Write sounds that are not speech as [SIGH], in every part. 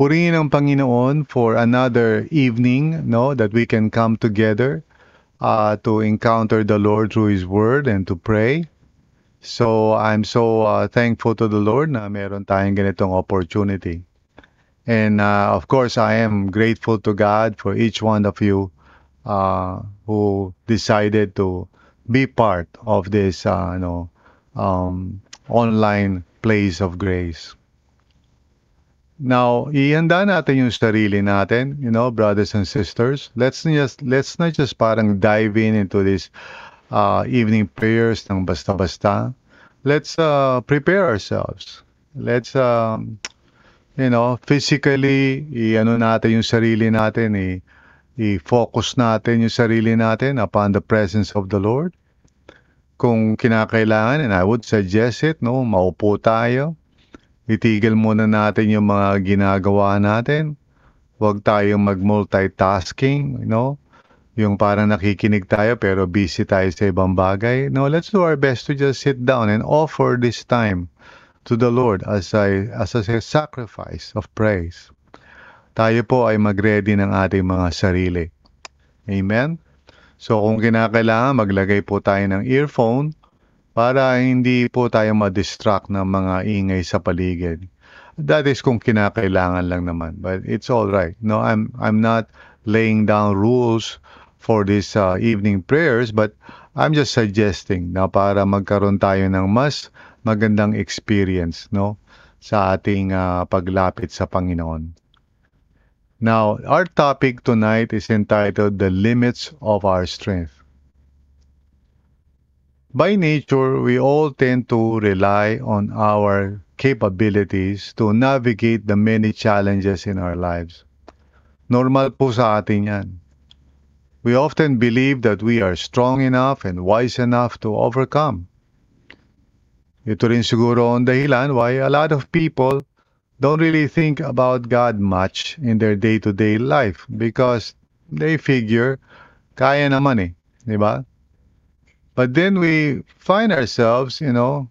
Purihin ang Panginoon for another evening, no, that we can come together uh, to encounter the Lord through His Word and to pray. So I'm so uh, thankful to the Lord na meron tayong ganitong opportunity. And uh, of course, I am grateful to God for each one of you uh, who decided to be part of this, uh, you know, um, online place of grace. Now, ihanda natin yung sarili natin, you know, brothers and sisters. Let's just let's not just parang dive in into this uh, evening prayers ng basta-basta. Let's uh, prepare ourselves. Let's um, you know, physically i-ano natin yung sarili natin, i- i-focus natin yung sarili natin upon the presence of the Lord. Kung kinakailangan, and I would suggest it, no, maupo tayo itigil muna natin yung mga ginagawa natin. Huwag tayong mag-multitasking, you know? Yung parang nakikinig tayo pero busy tayo sa ibang bagay. No, let's do our best to just sit down and offer this time to the Lord as a, as a sacrifice of praise. Tayo po ay mag-ready ng ating mga sarili. Amen? So kung kinakailangan, maglagay po tayo ng earphone para hindi po tayo ma-distract ng mga ingay sa paligid. That is kung kinakailangan lang naman. But it's all right. No, I'm I'm not laying down rules for this uh, evening prayers, but I'm just suggesting na para magkaroon tayo ng mas magandang experience, no, sa ating uh, paglapit sa Panginoon. Now, our topic tonight is entitled The Limits of Our Strength. By nature, we all tend to rely on our capabilities to navigate the many challenges in our lives. Normal po sa atin yan. We often believe that we are strong enough and wise enough to overcome. Ito rin siguro ang dahilan why a lot of people don't really think about God much in their day-to-day life because they figure kaya naman eh, di ba? But then we find ourselves, you know,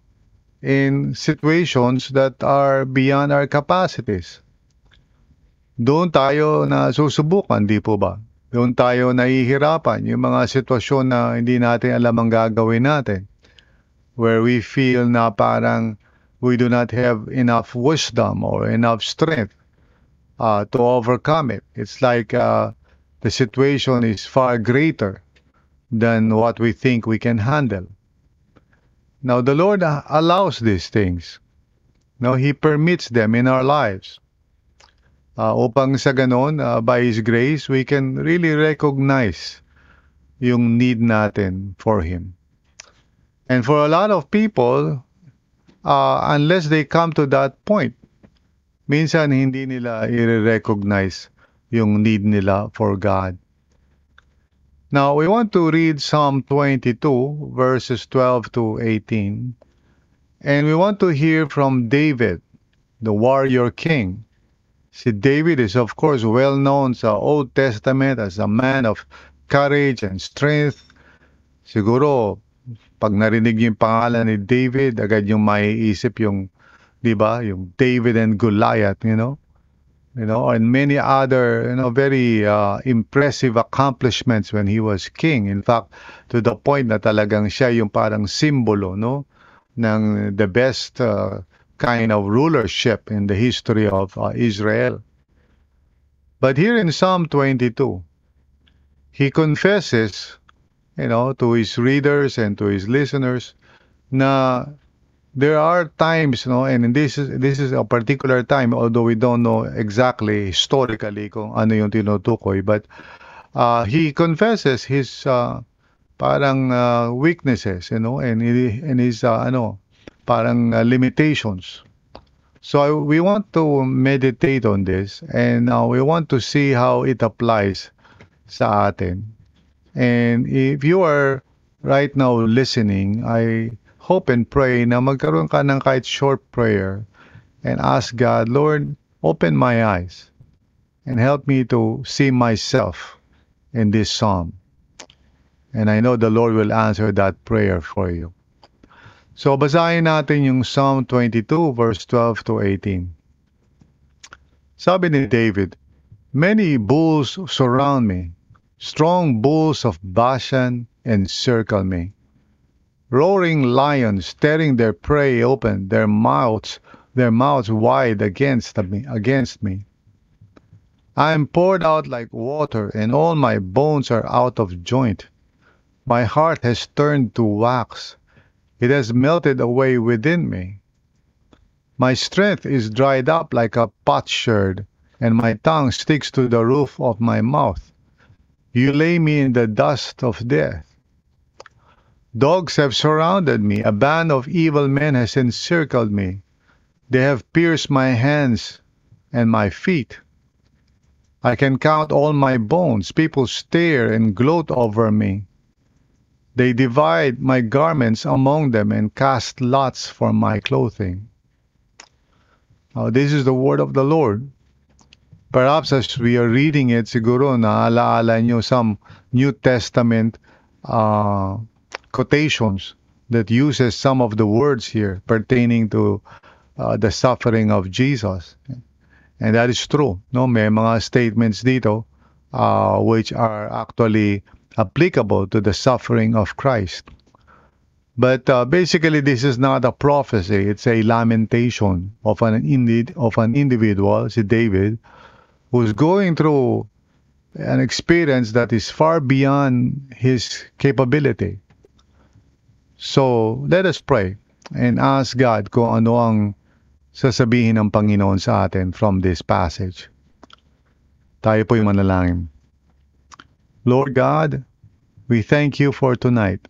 in situations that are beyond our capacities. Doon tayo na susubukan, di po ba? Doon tayo nahihirapan, yung mga sitwasyon na hindi natin alam ang gagawin natin. Where we feel na parang we do not have enough wisdom or enough strength uh, to overcome it. It's like uh, the situation is far greater than what we think we can handle. Now, the Lord allows these things. Now, He permits them in our lives. Uh, upang sa ganon, uh, by His grace, we can really recognize yung need natin for Him. And for a lot of people, uh, unless they come to that point, minsan hindi nila i-recognize yung need nila for God. Now, we want to read Psalm 22, verses 12 to 18. And we want to hear from David, the warrior king. Si David is, of course, well known sa Old Testament as a man of courage and strength. Siguro, pag narinig yung pangalan ni David, agad yung maiisip yung, di ba, yung David and Goliath, you know? You know, and many other, you know, very uh, impressive accomplishments when he was king. In fact, to the point na talagang siya yung parang simbolo, no, ng the best uh, kind of rulership in the history of uh, Israel. But here in Psalm 22, he confesses, you know, to his readers and to his listeners na there are times, you know, and this is this is a particular time, although we don't know exactly historically kung ano yung tinutukoy, but uh, he confesses his uh, parang uh, weaknesses, you know, and, and his, uh, ano, parang uh, limitations. So I, we want to meditate on this and uh, we want to see how it applies sa atin. And if you are right now listening, I hope and pray na magkaroon ka ng kahit short prayer and ask God, Lord, open my eyes and help me to see myself in this psalm. And I know the Lord will answer that prayer for you. So basahin natin yung Psalm 22 verse 12 to 18. Sabi ni David, Many bulls surround me, strong bulls of Bashan encircle me. Roaring lions tearing their prey open, their mouths their mouths wide against me against me. I am poured out like water, and all my bones are out of joint. My heart has turned to wax it has melted away within me. My strength is dried up like a potsherd, and my tongue sticks to the roof of my mouth. You lay me in the dust of death. Dogs have surrounded me. A band of evil men has encircled me. They have pierced my hands and my feet. I can count all my bones. People stare and gloat over me. They divide my garments among them and cast lots for my clothing. Now, this is the word of the Lord. Perhaps as we are reading it, siguro naalaala nyo some New Testament uh, quotations that uses some of the words here pertaining to uh, the suffering of Jesus. And that is true. No, may mga statements dito uh, which are actually applicable to the suffering of Christ. But uh, basically, this is not a prophecy; it's a lamentation of an indeed of an individual, si David, who's going through an experience that is far beyond his capability. So let us pray and ask God kung ano ang sasabihin ng Panginoon sa atin from this passage. Tayo po yung manalangin. Lord God, we thank you for tonight.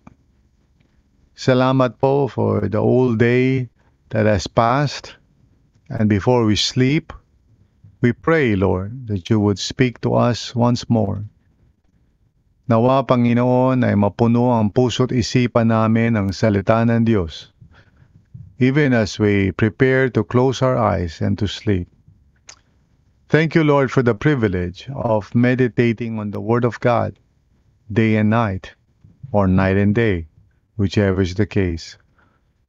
Salamat po for the whole day that has passed. And before we sleep, we pray, Lord, that you would speak to us once more. Nawa, Panginoon, ay mapuno ang puso't isipan namin ng salita ng Diyos, even as we prepare to close our eyes and to sleep. Thank you, Lord, for the privilege of meditating on the Word of God day and night, or night and day, whichever is the case.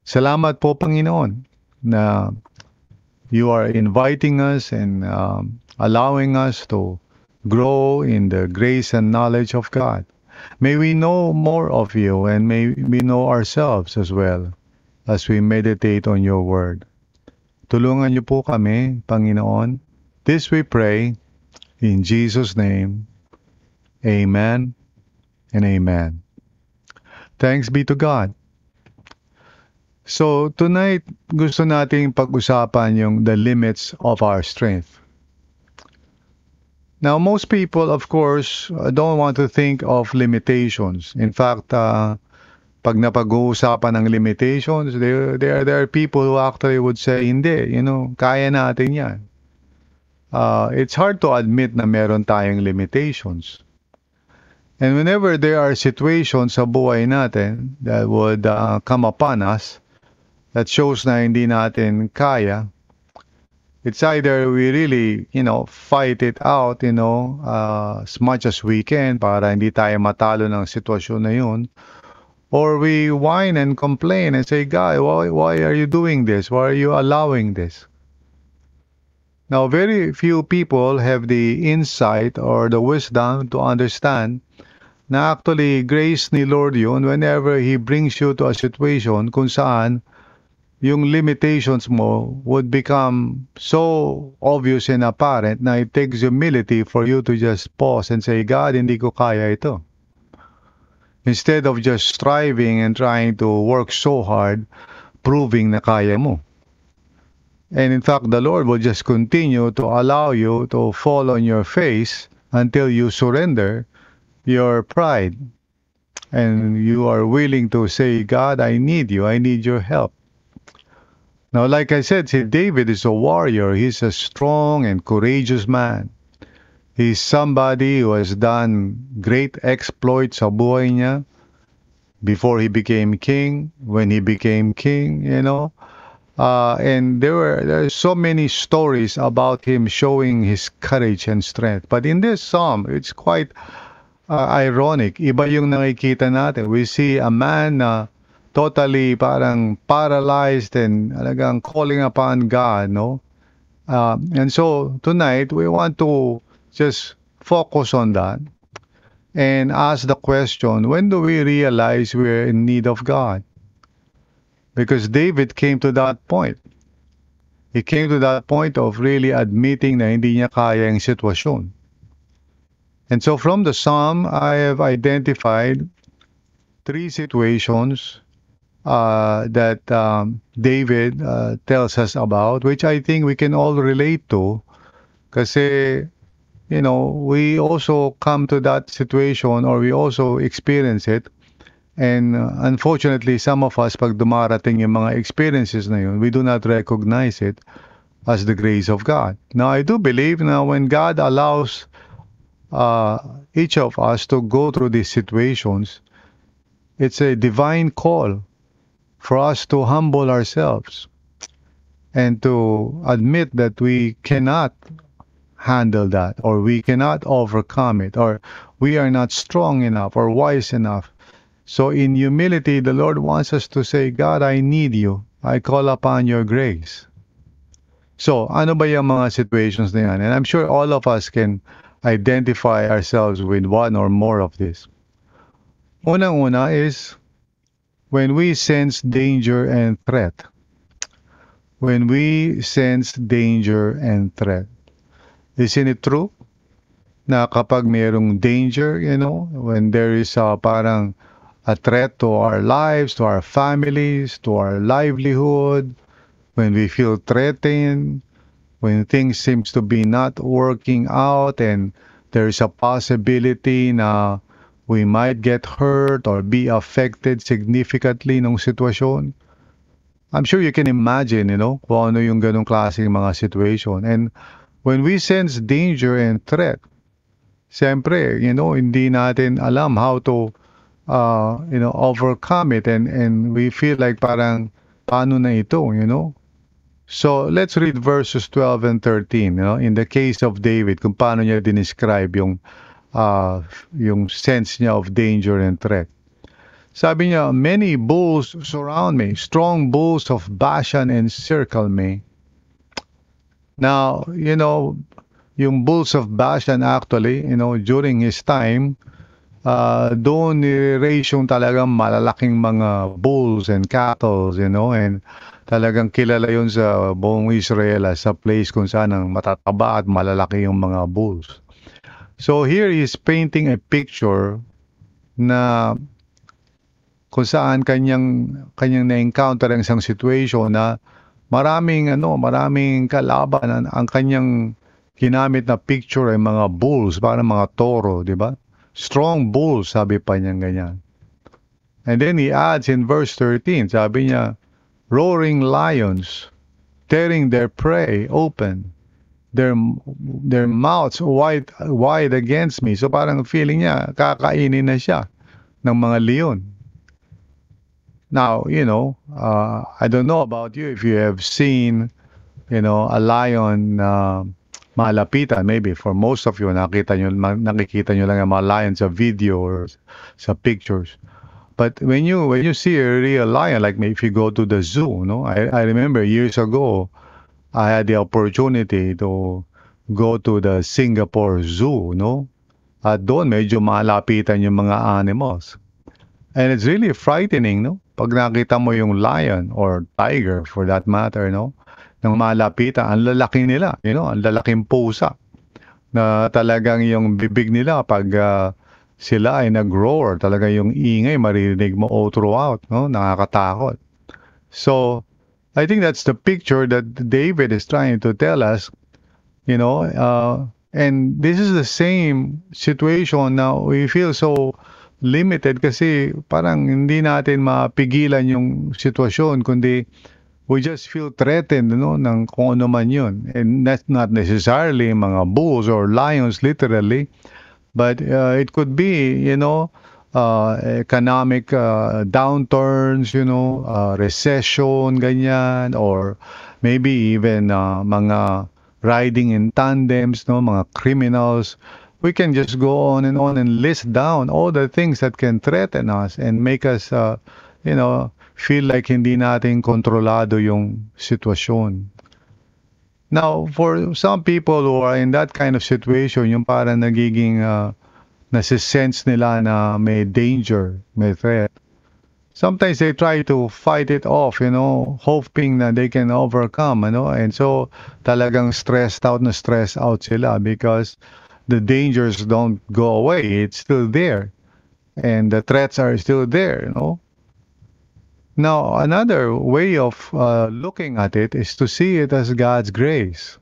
Salamat po, Panginoon, na you are inviting us and um, allowing us to grow in the grace and knowledge of God. May we know more of you and may we know ourselves as well as we meditate on your word. Tulungan niyo po kami, Panginoon, This we pray in Jesus' name. Amen and amen. Thanks be to God. So tonight, gusto nating pag-usapan yung the limits of our strength. Now, most people, of course, don't want to think of limitations. In fact, uh, pag napag-uusapan ng limitations, there, there, there are people who actually would say, hindi, you know, kaya natin yan uh, it's hard to admit na meron tayong limitations. And whenever there are situations sa buhay natin that would uh, come upon us that shows na hindi natin kaya, it's either we really, you know, fight it out, you know, uh, as much as we can para hindi tayo matalo ng sitwasyon na yun, or we whine and complain and say, God, why, why are you doing this? Why are you allowing this? Now, very few people have the insight or the wisdom to understand na actually grace ni Lord yun whenever He brings you to a situation kung saan yung limitations mo would become so obvious and apparent na it takes humility for you to just pause and say, God, hindi ko kaya ito. Instead of just striving and trying to work so hard, proving na kaya mo. And in fact, the Lord will just continue to allow you to fall on your face until you surrender your pride. and you are willing to say, God, I need you. I need your help. Now, like I said, see, David is a warrior. He's a strong and courageous man. He's somebody who has done great exploits sa buhay niya before he became king, when he became king, you know. Uh, and there were there so many stories about him showing his courage and strength. But in this psalm, it's quite uh, ironic. Iba yung nakikita natin. We see a man na totally parang paralyzed and talagang calling upon God, no? Uh, and so tonight we want to just focus on that and ask the question, when do we realize we're in need of God? Because David came to that point. He came to that point of really admitting na hindi niya kaya yung sitwasyon. And so from the psalm, I have identified three situations uh, that um, David uh, tells us about, which I think we can all relate to. Kasi, you know, we also come to that situation or we also experience it. And uh, unfortunately, some of us, pag dumarating yung mga experiences na yun, we do not recognize it as the grace of God. Now, I do believe now when God allows uh, each of us to go through these situations, it's a divine call for us to humble ourselves and to admit that we cannot handle that or we cannot overcome it or we are not strong enough or wise enough. So in humility, the Lord wants us to say, God, I need you. I call upon your grace. So, ano ba yung mga situations na yan? And I'm sure all of us can identify ourselves with one or more of this. Unang-una is when we sense danger and threat. When we sense danger and threat. Isn't it true? Na kapag mayroong danger, you know, when there is a parang a threat to our lives, to our families, to our livelihood, when we feel threatened, when things seems to be not working out and there's a possibility na we might get hurt or be affected significantly ng sitwasyon. I'm sure you can imagine, you know, kung ano yung ganong klaseng mga situation. And when we sense danger and threat, siyempre, you know, hindi natin alam how to, uh, you know, overcome it and, and we feel like parang, paano na ito, you know? So, let's read verses 12 and 13, you know, in the case of David, kung paano niya dinescribe yung uh, yung sense niya of danger and threat. Sabi niya, many bulls surround me, strong bulls of Bashan encircle me. Now, you know, yung bulls of Bashan actually, you know, during his time, uh, doon ni-raise yung talagang malalaking mga bulls and cattle, you know, and talagang kilala yun sa buong Israel as a place kung saan ang matataba at malalaki yung mga bulls. So here is painting a picture na kung saan kanyang kanyang na-encounter ang isang situation na maraming ano, maraming kalaban ang, ang kanyang ginamit na picture ay mga bulls, parang mga toro, di ba? Strong bulls, sabi pa niya ganyan. And then he adds in verse 13, sabi niya, roaring lions, tearing their prey open, their their mouths wide wide against me. So parang feeling niya kakainin na siya ng mga leon. Now, you know, uh, I don't know about you if you have seen, you know, a lion uh, malapitan. Maybe for most of you, nakita nyo, nakikita nyo lang yung mga lions sa video or sa pictures. But when you when you see a real lion, like if you go to the zoo, no, I, I remember years ago, I had the opportunity to go to the Singapore Zoo, no? At doon medyo malapitan yung mga animals. And it's really frightening, no? Pag nakita mo yung lion or tiger for that matter, no? Nang malapitan, ang lalaki nila, you know, ang lalaking pusa. Na talagang yung bibig nila pag uh, sila ay nag-roar, talaga yung ingay maririnig mo all throughout, no? Nakakatakot. So, I think that's the picture that David is trying to tell us, you know, uh, and this is the same situation now. We feel so limited kasi parang hindi natin mapigilan yung sitwasyon kundi we just feel threatened no ng kung ano man yun and that's not necessarily mga bulls or lions literally but uh, it could be you know uh, economic uh, downturns you know uh, recession ganyan or maybe even uh, mga riding in tandems no mga criminals we can just go on and on and list down all the things that can threaten us and make us, uh, you know, feel like hindi natin kontrolado yung sitwasyon. Now, for some people who are in that kind of situation, yung parang nagiging uh, nasisense nila na may danger, may threat. Sometimes they try to fight it off, you know, hoping that they can overcome, you know, and so talagang stressed out na stressed out sila because the dangers don't go away. It's still there. And the threats are still there, you know. Now, another way of uh, looking at it is to see it as God's grace.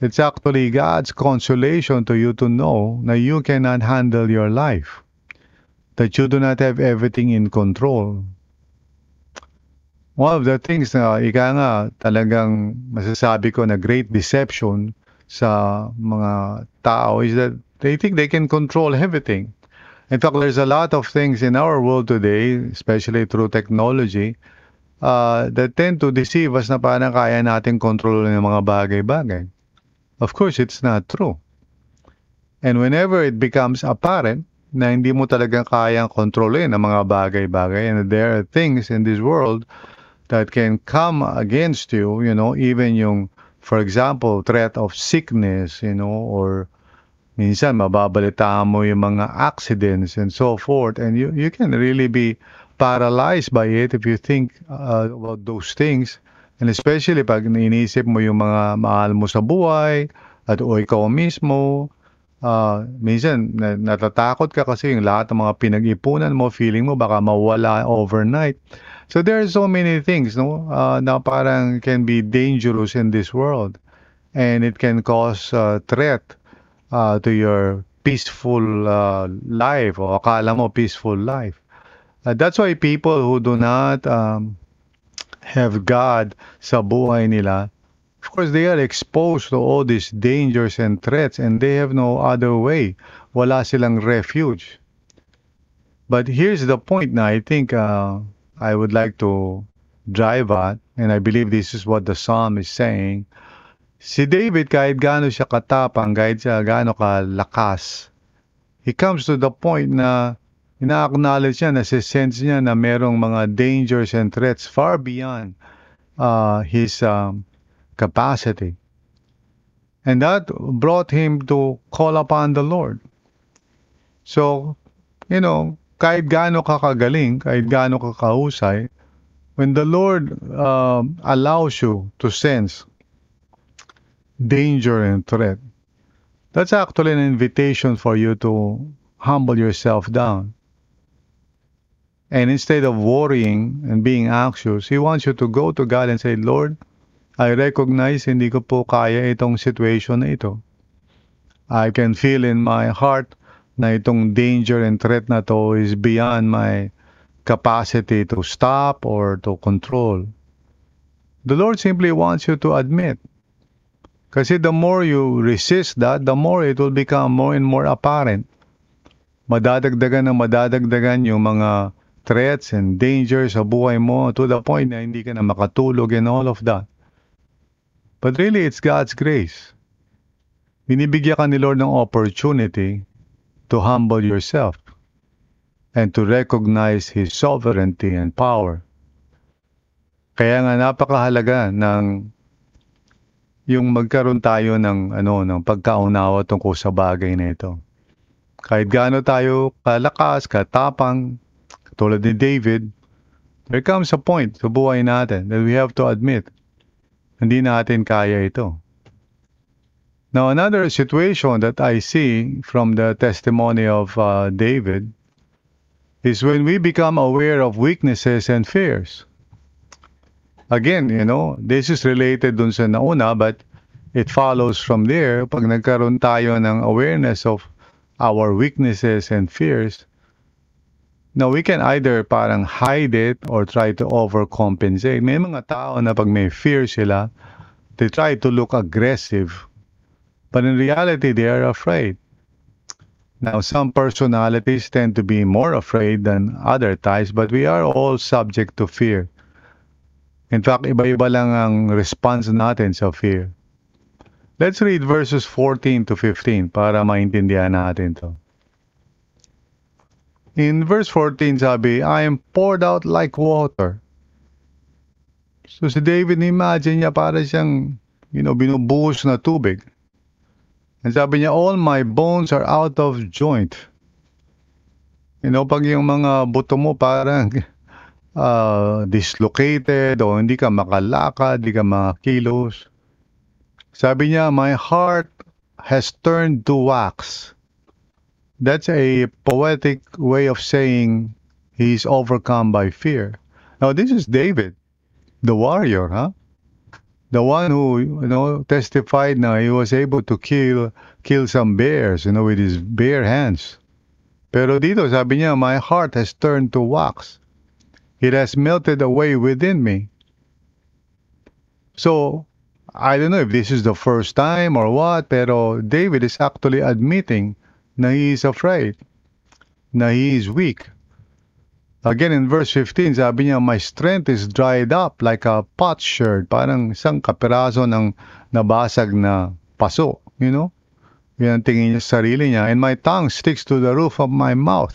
It's actually God's consolation to you to know that you cannot handle your life, that you do not have everything in control. One of the things na ika nga talagang masasabi ko na great deception sa mga tao is that they think they can control everything. In fact, there's a lot of things in our world today, especially through technology, uh, that tend to deceive us na parang kaya natin kontrolin yung mga bagay-bagay. Of course, it's not true. And whenever it becomes apparent na hindi mo talaga kayang kontrolin ang mga bagay-bagay and there are things in this world that can come against you, you know, even yung for example, threat of sickness, you know, or minsan mababalitaan mo yung mga accidents and so forth and you you can really be paralyzed by it if you think uh, about those things and especially pag iniisip mo yung mga mahal mo sa buhay at o ikaw mismo uh, minsan na, natatakot ka kasi yung lahat ng mga pinag-ipunan mo feeling mo baka mawala overnight So there are so many things, no, uh, na parang can be dangerous in this world, and it can cause uh, threat uh, to your peaceful uh, life o akala mo peaceful life. Uh, that's why people who do not um, have God sa buhay nila, of course, they are exposed to all these dangers and threats, and they have no other way. Wala silang refuge. But here's the point na I think uh, I would like to drive at, and I believe this is what the psalm is saying, si David kahit gaano siya katapang, kahit siya gaano kalakas, he comes to the point na ina-acknowledge niya, nasi-sense niya na merong mga dangers and threats far beyond uh, his um, capacity. And that brought him to call upon the Lord. So, you know, kahit gaano ka kagaling, kahit gaano ka kahusay, when the Lord uh, allows you to sense danger and threat, that's actually an invitation for you to humble yourself down. And instead of worrying and being anxious, He wants you to go to God and say, Lord, I recognize hindi ko po kaya itong situation na ito. I can feel in my heart na itong danger and threat na to is beyond my capacity to stop or to control. The Lord simply wants you to admit. Kasi the more you resist that, the more it will become more and more apparent. Madadagdagan na madadagdagan yung mga threats and dangers sa buhay mo to the point na hindi ka na makatulog and all of that. But really, it's God's grace. Binibigyan ka ni Lord ng opportunity to humble yourself and to recognize His sovereignty and power. Kaya nga napakahalaga ng yung magkaroon tayo ng ano ng pagkaunawa tungkol sa bagay na ito. Kahit gaano tayo kalakas, katapang, katulad ni David, there comes a point sa buhay natin that we have to admit, hindi natin kaya ito. Now, another situation that I see from the testimony of uh, David is when we become aware of weaknesses and fears. Again, you know, this is related dun sa nauna, but it follows from there. Pag nagkaroon tayo ng awareness of our weaknesses and fears, now we can either parang hide it or try to overcompensate. May mga tao na pag may fear sila, they try to look aggressive. But in reality, they are afraid. Now, some personalities tend to be more afraid than other types, but we are all subject to fear. In fact, iba-iba lang ang response natin sa fear. Let's read verses 14 to 15 para maintindihan natin to. In verse 14 sabi, I am poured out like water. So si David, imagine niya para siyang, you know, binubuhos na tubig. And sabi niya, all my bones are out of joint. You know, pag yung mga buto mo parang uh, [LAUGHS] dislocated o hindi ka makalakad, hindi ka makakilos. Sabi niya, my heart has turned to wax. That's a poetic way of saying he's overcome by fear. Now, this is David, the warrior, huh? The one who, you know, testified now he was able to kill kill some bears, you know, with his bare hands. Pero dito, sabi niya, my heart has turned to wax. It has melted away within me. So, I don't know if this is the first time or what, pero David is actually admitting na he is afraid, na he is weak. Again, in verse 15, sabi niya, My strength is dried up like a potsherd. Parang isang kapiraso ng nabasag na paso, you know? Yan ang tingin niya sa sarili niya. And my tongue sticks to the roof of my mouth.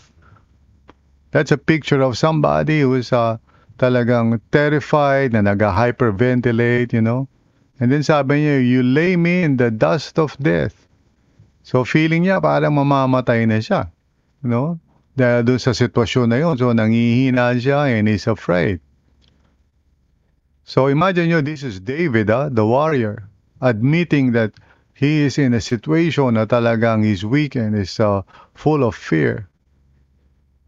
That's a picture of somebody who is uh, talagang terrified, na nag-hyperventilate, you know? And then sabi niya, you lay me in the dust of death. So feeling niya parang mamamatay na siya. You know? Dahil doon sa sitwasyon na yun. So nangihina siya and he's afraid. So imagine nyo, this is David, ah, the warrior, admitting that he is in a situation na talagang he's weak and is uh, full of fear.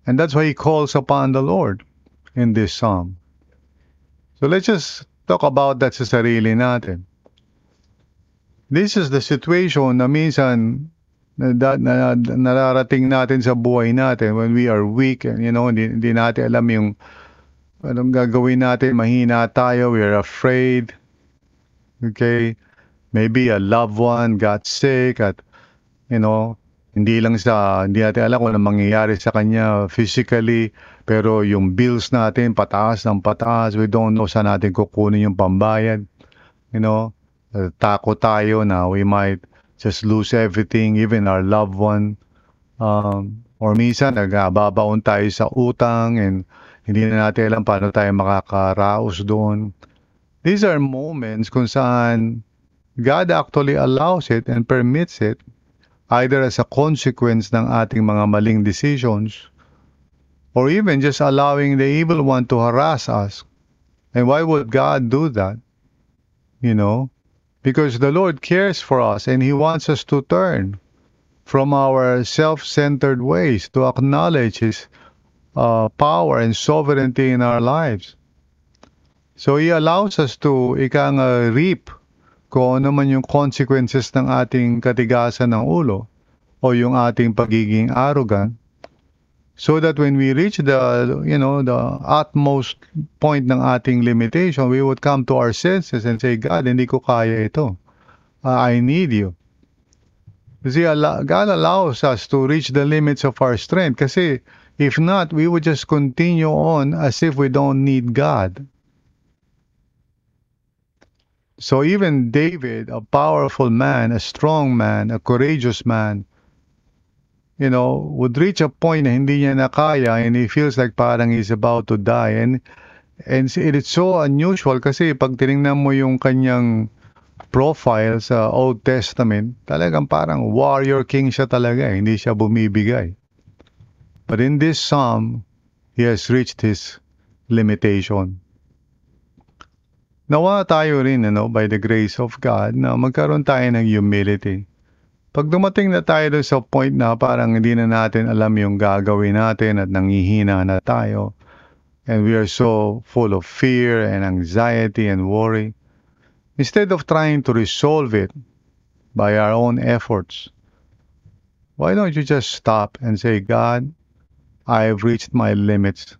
And that's why he calls upon the Lord in this psalm. So let's just talk about that sa sarili natin. This is the situation na minsan na, na, na, nararating natin sa buhay natin when we are weak and you know hindi, hindi natin alam yung anong gagawin natin. Mahina tayo we are afraid. Okay? Maybe a loved one got sick at you know hindi lang sa hindi natin alam kung ano mangyayari sa kanya physically pero yung bills natin pataas ng pataas. We don't know saan natin kukunin yung pambayad you know uh, takot tayo na we might just lose everything, even our loved one. Um, or minsan, nagbabaon tayo sa utang and hindi na natin alam paano tayo makakaraos doon. These are moments kung saan God actually allows it and permits it either as a consequence ng ating mga maling decisions or even just allowing the evil one to harass us. And why would God do that? You know, because the Lord cares for us and He wants us to turn from our self centered ways to acknowledge His uh, power and sovereignty in our lives. So He allows us to ikang uh, reap kung ano man yung consequences ng ating katigasan ng ulo o yung ating pagiging arrogant so that when we reach the you know the utmost point ng ating limitation we would come to our senses and say God hindi ko kaya ito. Uh, I need you. Kasi God allows us to reach the limits of our strength. Kasi if not we would just continue on as if we don't need God. So even David a powerful man a strong man a courageous man you know, would reach a point na hindi niya na kaya and he feels like parang he's about to die. And, and it's so unusual kasi pag tinignan mo yung kanyang profile sa Old Testament, talagang parang warrior king siya talaga, eh. hindi siya bumibigay. But in this psalm, he has reached his limitation. Nawa tayo rin, ano, by the grace of God, na magkaroon tayo ng humility pag dumating na tayo doon sa point na parang hindi na natin alam yung gagawin natin at nangihina na tayo, and we are so full of fear and anxiety and worry, instead of trying to resolve it by our own efforts, why don't you just stop and say, God, I've reached my limits.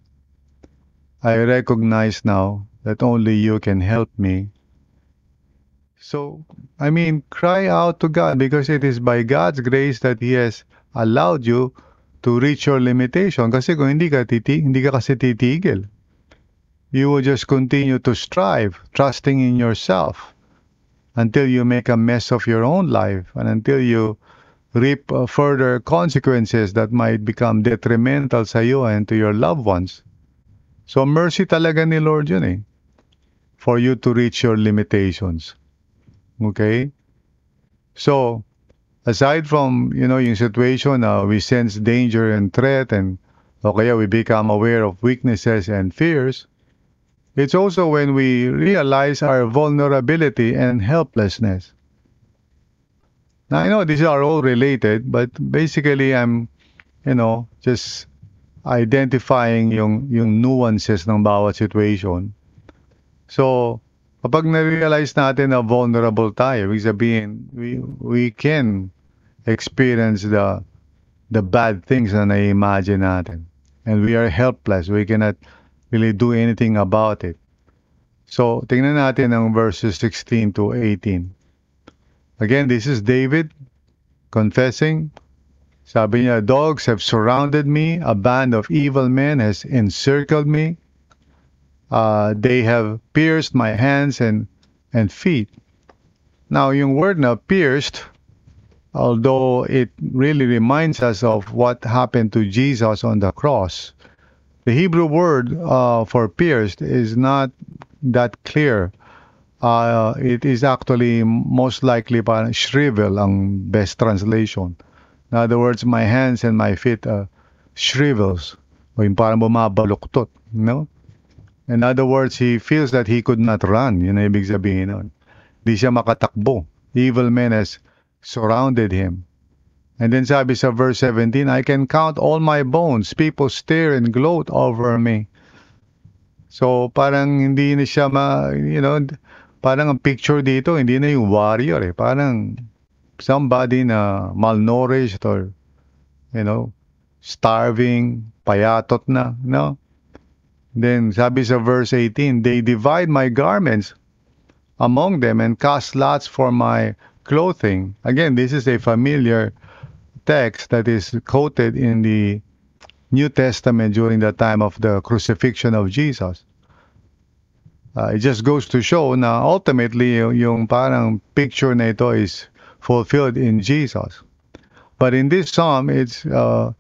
I recognize now that only you can help me. So, I mean, cry out to God because it is by God's grace that He has allowed you to reach your limitation. Kasi kung hindi ka, titi hindi ka kasi titigil, you will just continue to strive, trusting in yourself until you make a mess of your own life and until you reap uh, further consequences that might become detrimental sa iyo and to your loved ones. So mercy talaga ni Lord yun eh. For you to reach your limitations. Okay? So, aside from, you know, yung situation uh, we sense danger and threat and o kaya we become aware of weaknesses and fears, it's also when we realize our vulnerability and helplessness. Now, I know these are all related, but basically I'm, you know, just identifying yung, yung nuances ng bawat situation. So, kapag na-realize natin na vulnerable tayo, ibig sabihin, we, we can experience the the bad things na na-imagine natin. And we are helpless. We cannot really do anything about it. So, tingnan natin ang verses 16 to 18. Again, this is David confessing. Sabi niya, dogs have surrounded me, a band of evil men has encircled me. Uh, they have pierced my hands and, and feet. Now, yung word na pierced, although it really reminds us of what happened to Jesus on the cross, the Hebrew word uh, for pierced is not that clear uh, it is actually most likely parang shrivel ang best translation. In other words, my hands and my feet are shrivels o yung parang bumabaluktot, no? In other words, he feels that he could not run. Yun ang ibig sabihin nun. Di siya makatakbo. Evil men has surrounded him. And then sabi sa verse 17, I can count all my bones. People stare and gloat over me. So parang hindi na siya ma, you know, parang ang picture dito, hindi na yung warrior eh. Parang somebody na malnourished or, you know, starving, payatot na, no? Then sabi sa verse 18, They divide my garments among them and cast lots for my clothing. Again, this is a familiar text that is quoted in the New Testament during the time of the crucifixion of Jesus. Uh, it just goes to show na ultimately yung, yung parang picture na ito is fulfilled in Jesus. But in this psalm, it's uh,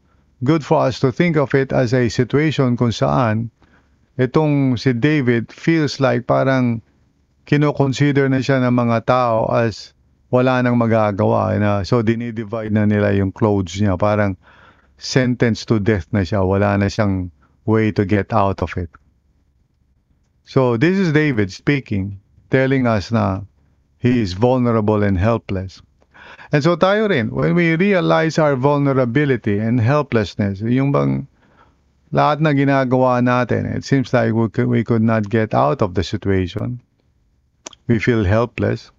good for us to think of it as a situation kung saan itong si David feels like parang kinoconsider na siya ng mga tao as wala nang magagawa. Na, so, dinidivide na nila yung clothes niya. Parang sentenced to death na siya. Wala na siyang way to get out of it. So this is David speaking, telling us na he is vulnerable and helpless. And so tayo rin, when we realize our vulnerability and helplessness, yung bang lahat na ginagawa natin, it seems like we could, we could not get out of the situation. We feel helpless.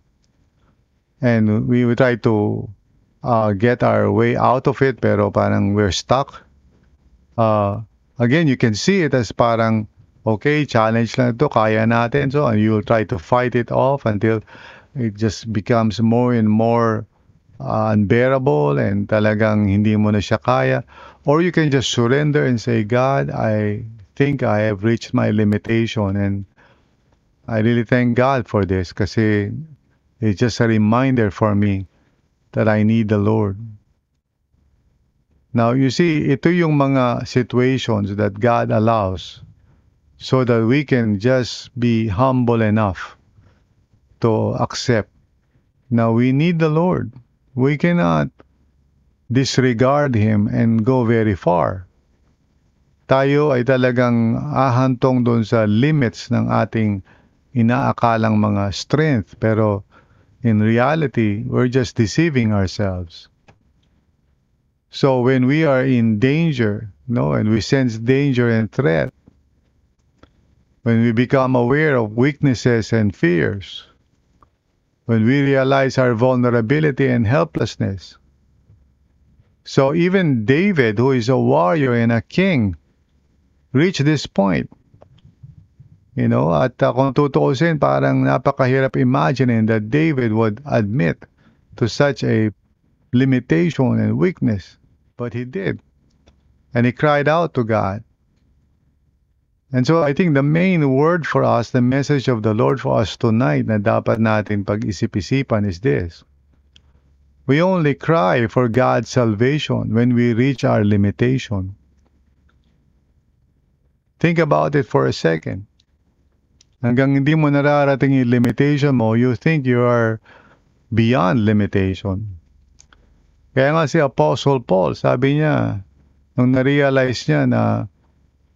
And we, we try to uh, get our way out of it, pero parang we're stuck. Uh, again, you can see it as parang okay, challenge lang ito, kaya natin. So, and you'll try to fight it off until it just becomes more and more uh, unbearable and talagang hindi mo na siya kaya. Or you can just surrender and say, God, I think I have reached my limitation and I really thank God for this kasi it's just a reminder for me that I need the Lord. Now, you see, ito yung mga situations that God allows so that we can just be humble enough to accept. Now we need the Lord. We cannot disregard Him and go very far. Tayo ay talagang ahantong doon sa limits ng ating inaakalang mga strength pero in reality, we're just deceiving ourselves. So when we are in danger, no, and we sense danger and threat, when we become aware of weaknesses and fears, when we realize our vulnerability and helplessness, So even David, who is a warrior and a king, reached this point. You know, at uh, kung tutuusin, parang napakahirap imagining that David would admit to such a limitation and weakness. But he did. And he cried out to God. And so I think the main word for us, the message of the Lord for us tonight na dapat natin pag-isip-isipan is this. We only cry for God's salvation when we reach our limitation. Think about it for a second. Hanggang hindi mo nararating yung limitation mo, you think you are beyond limitation. Kaya nga si Apostle Paul, sabi niya, nung na-realize niya na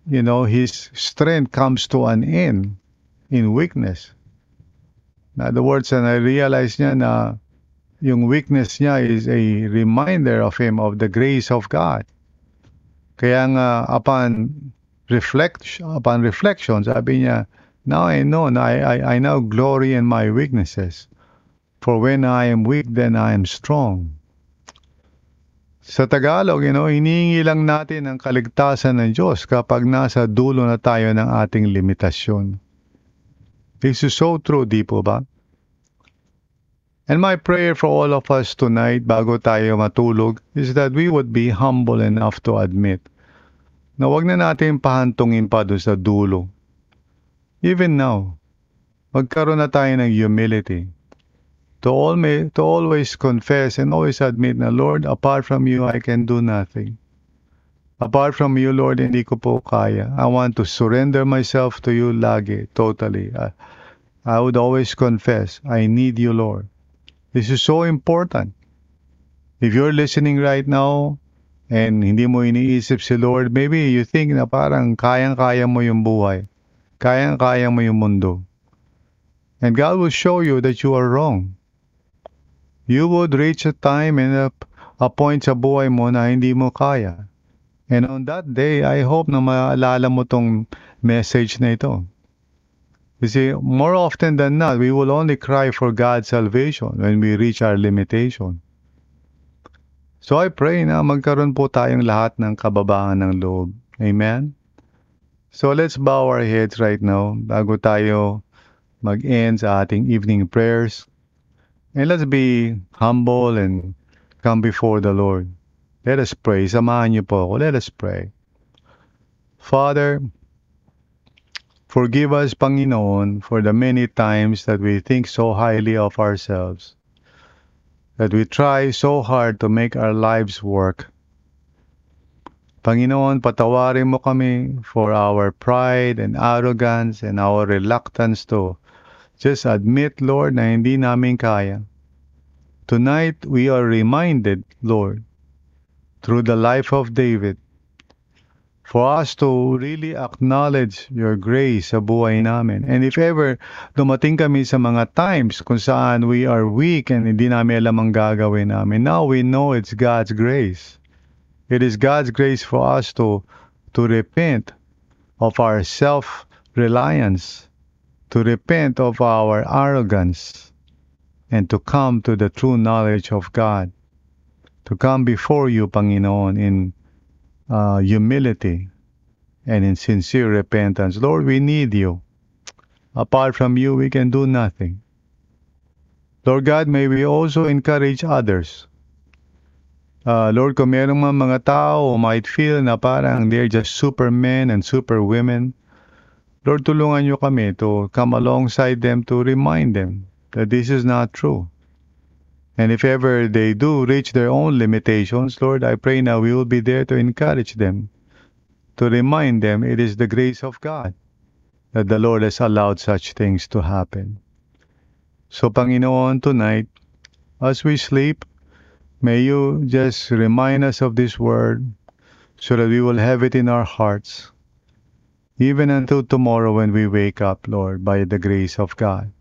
you know, his strength comes to an end in weakness. In other words, and I realize niya na yung weakness niya is a reminder of him of the grace of God. Kaya nga upon reflect upon reflection, sabi niya, now I know, I, I, I now glory in my weaknesses. For when I am weak, then I am strong. Sa Tagalog, you know, hinihingi lang natin ang kaligtasan ng Diyos kapag nasa dulo na tayo ng ating limitasyon. This is so true, di po ba? And my prayer for all of us tonight bago tayo matulog is that we would be humble enough to admit na wag na natin pahantungin pa doon sa dulo. Even now, magkaroon na tayo ng humility to, all may, to always confess and always admit na, Lord, apart from you, I can do nothing. Apart from you, Lord, hindi ko po kaya. I want to surrender myself to you lagi, totally. I, I would always confess, I need you, Lord. This is so important. If you're listening right now, and hindi mo iniisip si Lord, maybe you think na parang kayang-kaya mo yung buhay. Kayang-kaya mo yung mundo. And God will show you that you are wrong you would reach a time and a, a point sa buhay mo na hindi mo kaya. And on that day, I hope na maalala mo tong message na ito. You see, more often than not, we will only cry for God's salvation when we reach our limitation. So I pray na magkaroon po tayong lahat ng kababaan ng loob. Amen? So let's bow our heads right now bago tayo mag-end sa ating evening prayers. And let's be humble and come before the Lord. Let us pray. Samahan niyo po ako. Let us pray. Father, forgive us, Panginoon, for the many times that we think so highly of ourselves, that we try so hard to make our lives work. Panginoon, patawarin mo kami for our pride and arrogance and our reluctance to Just admit, Lord, na hindi namin kaya. Tonight, we are reminded, Lord, through the life of David, for us to really acknowledge your grace sa buhay namin. And if ever dumating kami sa mga times kung saan we are weak and hindi namin alam ang gagawin namin, now we know it's God's grace. It is God's grace for us to, to repent of our self-reliance to repent of our arrogance and to come to the true knowledge of God, to come before you, Panginoon, in uh, humility and in sincere repentance. Lord, we need you. Apart from you, we can do nothing. Lord God, may we also encourage others. Uh, Lord, kung merong mga tao might feel na parang they're just supermen and superwomen, Lord, tulungan niyo kami to come alongside them to remind them that this is not true. And if ever they do reach their own limitations, Lord, I pray now we will be there to encourage them, to remind them it is the grace of God that the Lord has allowed such things to happen. So, Panginoon, tonight, as we sleep, may you just remind us of this word so that we will have it in our hearts even until tomorrow when we wake up, Lord, by the grace of God.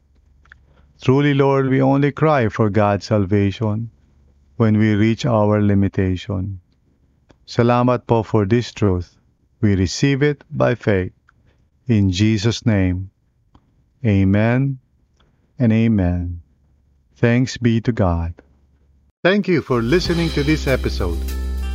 Truly, Lord, we only cry for God's salvation when we reach our limitation. Salamat po for this truth. We receive it by faith. In Jesus' name, Amen and Amen. Thanks be to God. Thank you for listening to this episode.